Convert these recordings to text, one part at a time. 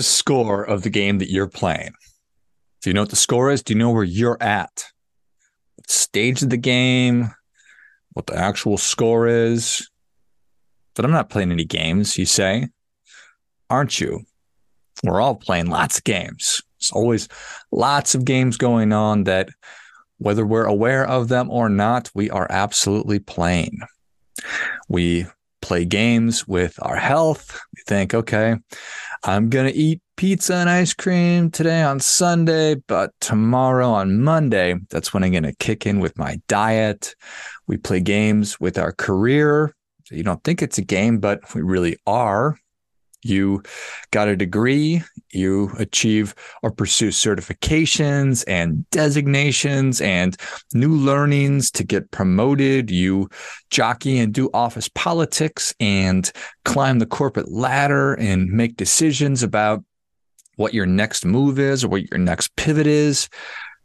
The score of the game that you're playing? Do you know what the score is? Do you know where you're at? What stage of the game? What the actual score is? But I'm not playing any games, you say. Aren't you? We're all playing lots of games. There's always lots of games going on that, whether we're aware of them or not, we are absolutely playing. We play games with our health. We think, okay, I'm going to eat pizza and ice cream today on Sunday, but tomorrow on Monday, that's when I'm going to kick in with my diet. We play games with our career. You don't think it's a game, but we really are. You got a degree, you achieve or pursue certifications and designations and new learnings to get promoted. You jockey and do office politics and climb the corporate ladder and make decisions about what your next move is or what your next pivot is.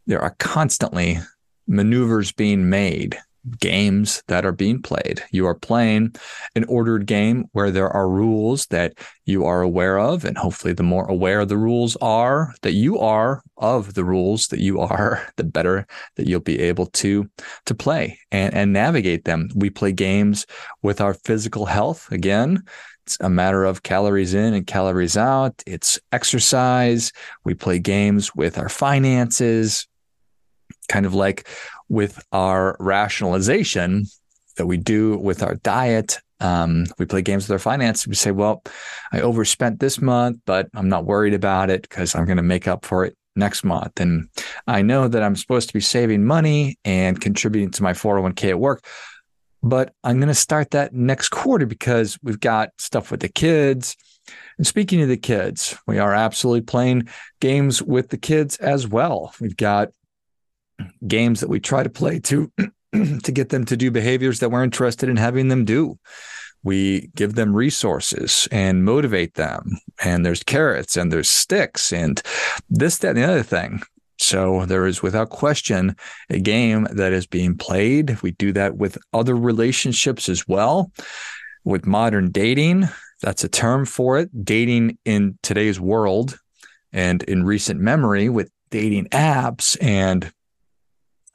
There are constantly maneuvers being made games that are being played. You are playing an ordered game where there are rules that you are aware of. And hopefully, the more aware the rules are that you are of the rules that you are, the better that you'll be able to, to play and, and navigate them. We play games with our physical health. Again, it's a matter of calories in and calories out. It's exercise. We play games with our finances, kind of like with our rationalization that we do with our diet. Um, we play games with our finance. We say, well, I overspent this month, but I'm not worried about it because I'm going to make up for it next month. And I know that I'm supposed to be saving money and contributing to my 401k at work, but I'm going to start that next quarter because we've got stuff with the kids. And speaking of the kids, we are absolutely playing games with the kids as well. We've got games that we try to play to to get them to do behaviors that we're interested in having them do. We give them resources and motivate them. And there's carrots and there's sticks and this, that, and the other thing. So there is without question a game that is being played. We do that with other relationships as well. With modern dating, that's a term for it. Dating in today's world and in recent memory with dating apps and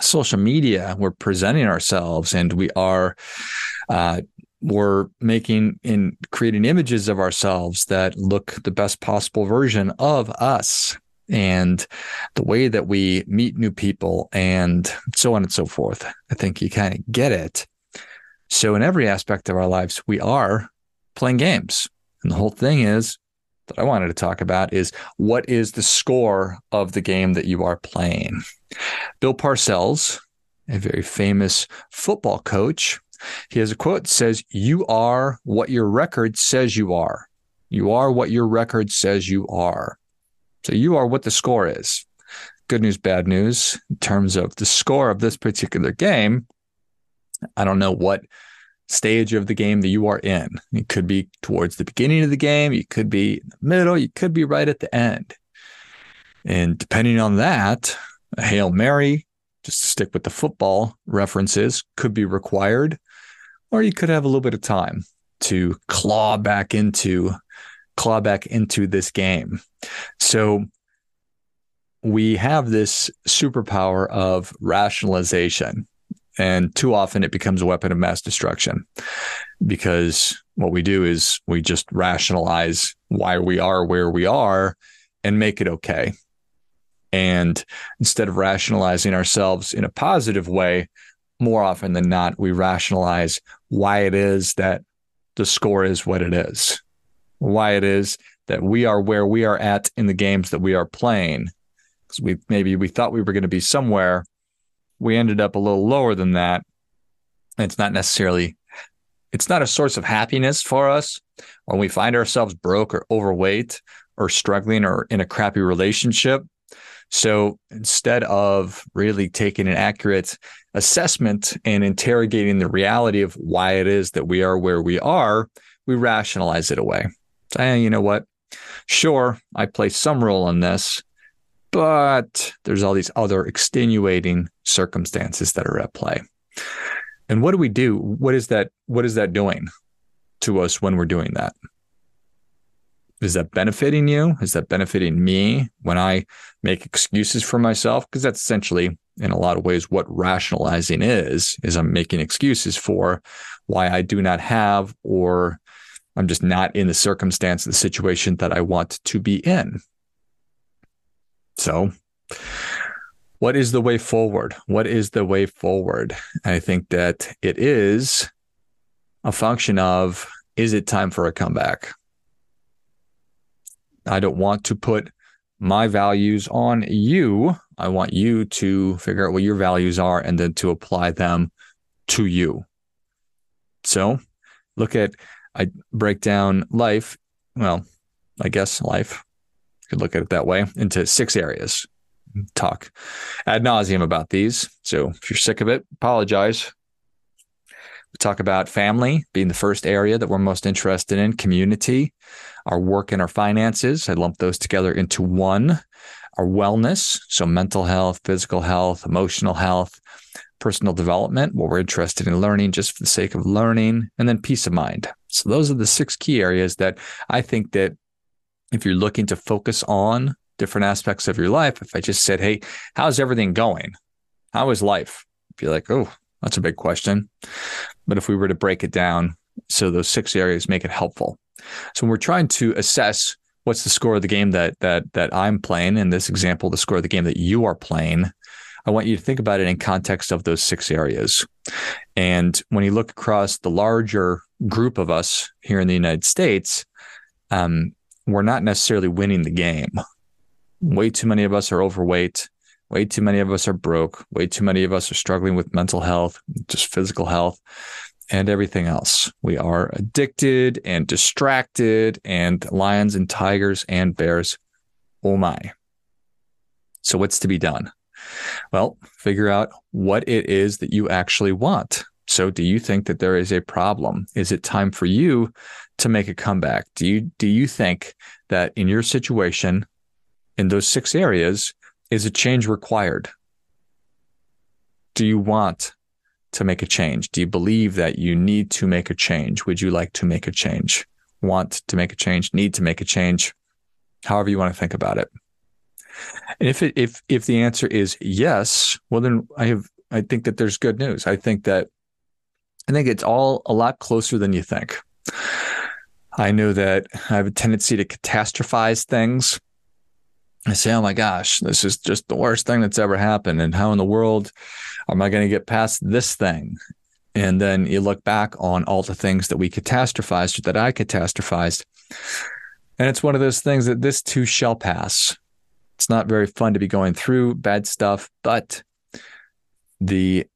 social media, we're presenting ourselves and we are uh, we're making and creating images of ourselves that look the best possible version of us and the way that we meet new people and so on and so forth. I think you kind of get it. So, in every aspect of our lives, we are playing games. And the whole thing is that I wanted to talk about is what is the score of the game that you are playing? Bill Parcells, a very famous football coach, he has a quote that says, You are what your record says you are. You are what your record says you are. So you are what the score is. Good news, bad news in terms of the score of this particular game. I don't know what stage of the game that you are in. It could be towards the beginning of the game, you could be in the middle, you could be right at the end. And depending on that, a Hail Mary, just to stick with the football references, could be required, or you could have a little bit of time to claw back into claw back into this game. So we have this superpower of rationalization. And too often it becomes a weapon of mass destruction because what we do is we just rationalize why we are where we are and make it okay. And instead of rationalizing ourselves in a positive way, more often than not, we rationalize why it is that the score is what it is, why it is that we are where we are at in the games that we are playing. Because we maybe we thought we were going to be somewhere, we ended up a little lower than that. it's not necessarily, it's not a source of happiness for us when we find ourselves broke or overweight or struggling or in a crappy relationship so instead of really taking an accurate assessment and interrogating the reality of why it is that we are where we are, we rationalize it away. Say, you know what? Sure, I play some role in this, but there's all these other extenuating circumstances that are at play. And what do we do? What is that? What is that doing to us when we're doing that? Is that benefiting you? Is that benefiting me when I make excuses for myself? Because that's essentially, in a lot of ways, what rationalizing is, is I'm making excuses for why I do not have or I'm just not in the circumstance, the situation that I want to be in. So, what is the way forward? What is the way forward? I think that it is a function of is it time for a comeback? I don't want to put my values on you. I want you to figure out what your values are and then to apply them to you. So look at, I break down life. Well, I guess life, could look at it that way, into six areas. Talk ad nauseum about these. So if you're sick of it, apologize. We talk about family being the first area that we're most interested in, community, our work and our finances. I lump those together into one. Our wellness, so mental health, physical health, emotional health, personal development, what we're interested in learning just for the sake of learning, and then peace of mind. So those are the six key areas that I think that if you're looking to focus on different aspects of your life, if I just said, Hey, how's everything going? How is life? Be like, oh, that's a big question. But if we were to break it down, so those six areas make it helpful. So when we're trying to assess what's the score of the game that that that I'm playing, in this example, the score of the game that you are playing, I want you to think about it in context of those six areas. And when you look across the larger group of us here in the United States, um, we're not necessarily winning the game. Way too many of us are overweight. Way too many of us are broke. Way too many of us are struggling with mental health, just physical health and everything else. We are addicted and distracted and lions and tigers and bears. Oh my. So, what's to be done? Well, figure out what it is that you actually want. So, do you think that there is a problem? Is it time for you to make a comeback? Do you do you think that in your situation, in those six areas, is a change required? Do you want to make a change? Do you believe that you need to make a change? Would you like to make a change? Want to make a change? Need to make a change? However you want to think about it. And if it, if if the answer is yes, well then I have I think that there's good news. I think that I think it's all a lot closer than you think. I know that I have a tendency to catastrophize things. I say, oh my gosh, this is just the worst thing that's ever happened. And how in the world am I going to get past this thing? And then you look back on all the things that we catastrophized or that I catastrophized. And it's one of those things that this too shall pass. It's not very fun to be going through bad stuff, but the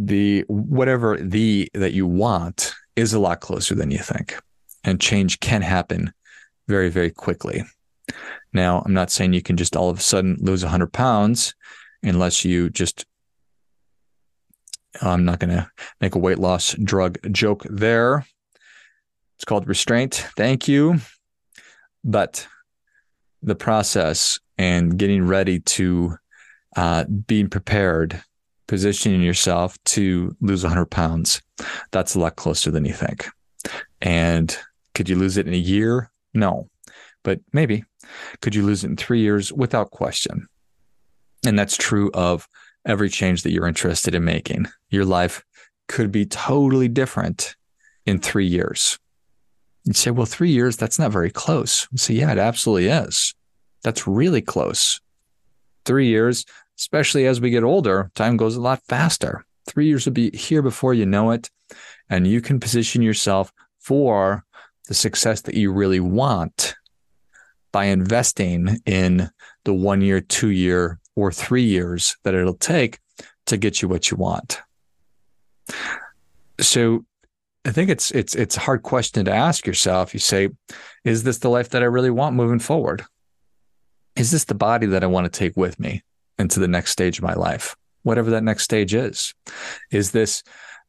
the whatever the that you want is a lot closer than you think. And change can happen very, very quickly. Now, I'm not saying you can just all of a sudden lose 100 pounds unless you just I'm not going to make a weight loss drug joke there. It's called restraint. Thank you. But the process and getting ready to uh, being prepared, positioning yourself to lose 100 pounds, that's a lot closer than you think. And could you lose it in a year? No, but maybe. Could you lose it in three years? Without question. And that's true of every change that you're interested in making. Your life could be totally different in three years. You say, well, three years, that's not very close. So, yeah, it absolutely is. That's really close. Three years, especially as we get older, time goes a lot faster. Three years will be here before you know it. And you can position yourself for the success that you really want by investing in the one year, two year, or three years that it'll take to get you what you want. So I think it's it's it's a hard question to ask yourself. You say, is this the life that I really want moving forward? Is this the body that I want to take with me into the next stage of my life? Whatever that next stage is. Is this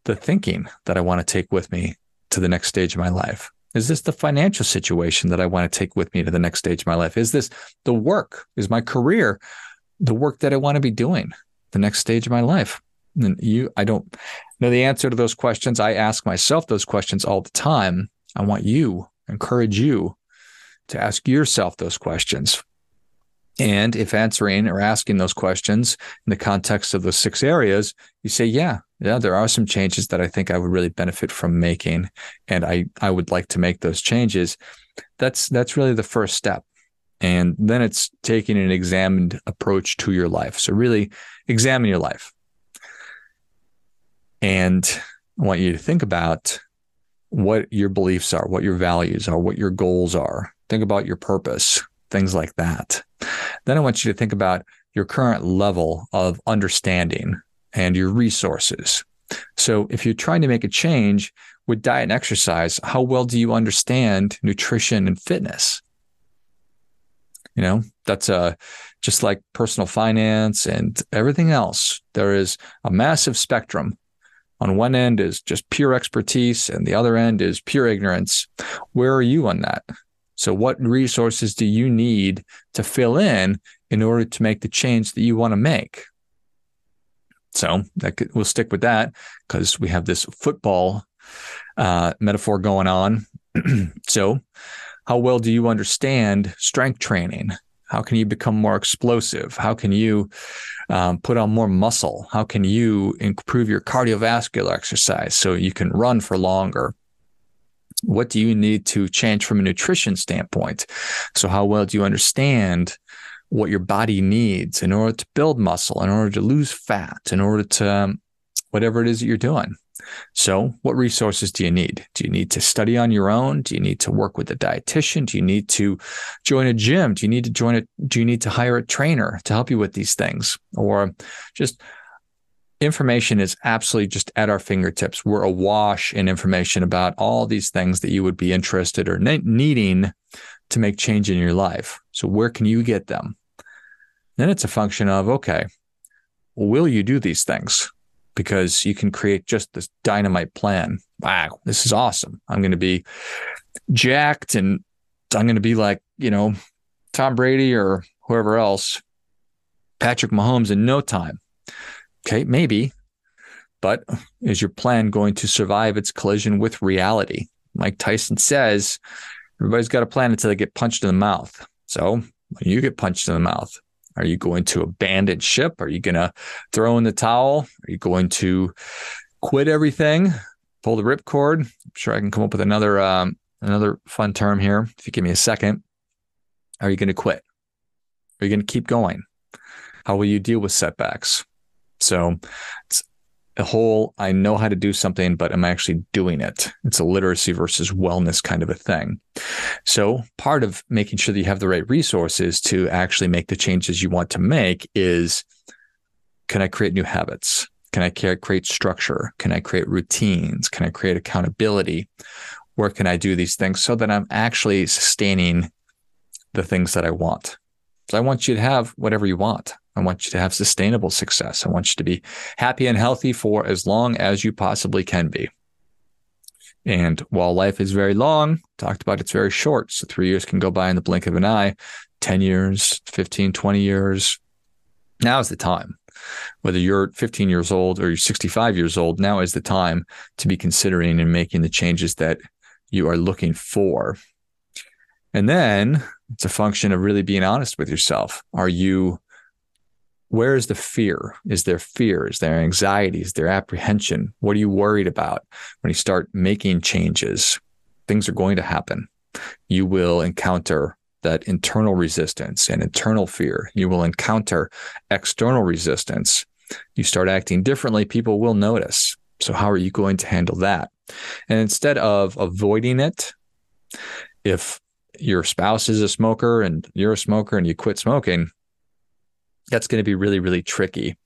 the thinking that I want to take with me to the next stage of my life? Is this the financial situation that I want to take with me to the next stage of my life? Is this the work? Is my career the work that I want to be doing the next stage of my life? And you, I don't know the answer to those questions. I ask myself those questions all the time. I want you, encourage you to ask yourself those questions. And if answering or asking those questions in the context of those six areas, you say, yeah, yeah, there are some changes that I think I would really benefit from making. And I, I would like to make those changes. That's that's really the first step. And then it's taking an examined approach to your life. So really examine your life. And I want you to think about what your beliefs are, what your values are, what your goals are. Think about your purpose, things like that. Then I want you to think about your current level of understanding and your resources. So if you're trying to make a change with diet and exercise, how well do you understand nutrition and fitness? You know, that's uh, just like personal finance and everything else. There is a massive spectrum. On one end is just pure expertise, and the other end is pure ignorance. Where are you on that? So, what resources do you need to fill in in order to make the change that you want to make? So, that could, we'll stick with that because we have this football uh, metaphor going on. so, how well do you understand strength training? How can you become more explosive? How can you um, put on more muscle? How can you improve your cardiovascular exercise so you can run for longer? What do you need to change from a nutrition standpoint? So, how well do you understand what your body needs in order to build muscle, in order to lose fat, in order to um, whatever it is that you're doing? So, what resources do you need? Do you need to study on your own? Do you need to work with a dietitian? Do you need to join a gym? Do you need to join a do you need to hire a trainer to help you with these things? Or just information is absolutely just at our fingertips. We're awash in information about all these things that you would be interested or ne- needing to make change in your life. So, where can you get them? Then it's a function of okay, will you do these things? because you can create just this dynamite plan. Wow, this is awesome. I'm going to be jacked and I'm going to be like, you know, Tom Brady or whoever else, Patrick Mahomes in no time. Okay, maybe. But is your plan going to survive its collision with reality? Mike Tyson says everybody's got a plan until they get punched in the mouth. So when you get punched in the mouth, are you going to abandon ship? Are you going to throw in the towel? Are you going to quit everything? Pull the ripcord? I'm sure I can come up with another um, another fun term here. If you give me a second, are you going to quit? Are you going to keep going? How will you deal with setbacks? So it's the whole I know how to do something, but am I actually doing it? It's a literacy versus wellness kind of a thing. So, part of making sure that you have the right resources to actually make the changes you want to make is can I create new habits? Can I create structure? Can I create routines? Can I create accountability? Where can I do these things so that I'm actually sustaining the things that I want? So I want you to have whatever you want. I want you to have sustainable success. I want you to be happy and healthy for as long as you possibly can be. And while life is very long, talked about it's very short. So three years can go by in the blink of an eye, 10 years, 15, 20 years. Now is the time. Whether you're 15 years old or you're 65 years old, now is the time to be considering and making the changes that you are looking for. And then it's a function of really being honest with yourself. Are you where is the fear? Is there fear? Is there anxiety? Is there apprehension? What are you worried about when you start making changes? Things are going to happen. You will encounter that internal resistance and internal fear. You will encounter external resistance. You start acting differently, people will notice. So, how are you going to handle that? And instead of avoiding it, if your spouse is a smoker and you're a smoker and you quit smoking, that's going to be really, really tricky.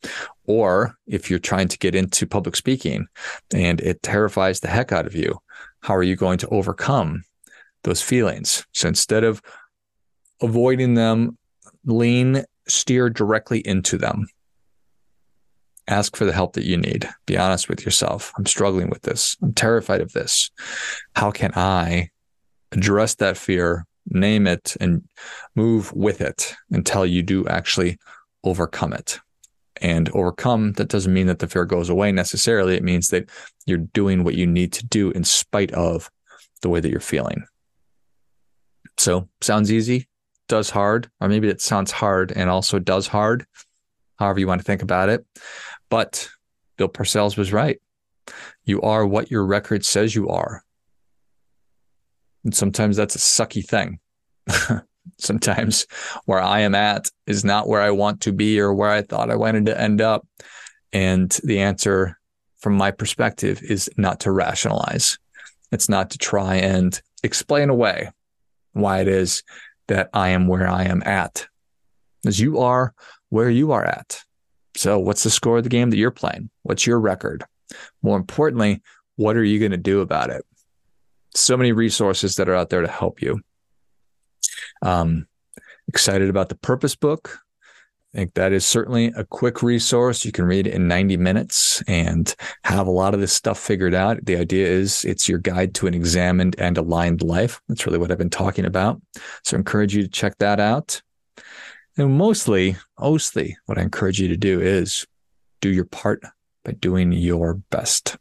Or if you're trying to get into public speaking and it terrifies the heck out of you, how are you going to overcome those feelings? So instead of avoiding them, lean, steer directly into them. Ask for the help that you need. Be honest with yourself. I'm struggling with this. I'm terrified of this. How can I address that fear, name it, and move with it until you do actually overcome it. And overcome, that doesn't mean that the fear goes away necessarily. It means that you're doing what you need to do in spite of the way that you're feeling. So sounds easy, does hard, or maybe it sounds hard and also does hard, however you want to think about it. But Bill Parcells was right. You are what your record says you are. And sometimes that's a sucky thing. sometimes where I am at is not where I want to be or where I thought I wanted to end up. And the answer from my perspective is not to rationalize. It's not to try and explain away why it is that I am where I am at, as you are where you are at. So, what's the score of the game that you're playing? What's your record? More importantly, what are you going to do about it? So many resources that are out there to help you. Um, excited about the purpose book. I think that is certainly a quick resource. You can read it in 90 minutes and have a lot of this stuff figured out. The idea is it's your guide to an examined and aligned life. That's really what I've been talking about. So I encourage you to check that out. And mostly, mostly what I encourage you to do is do your part by doing your best.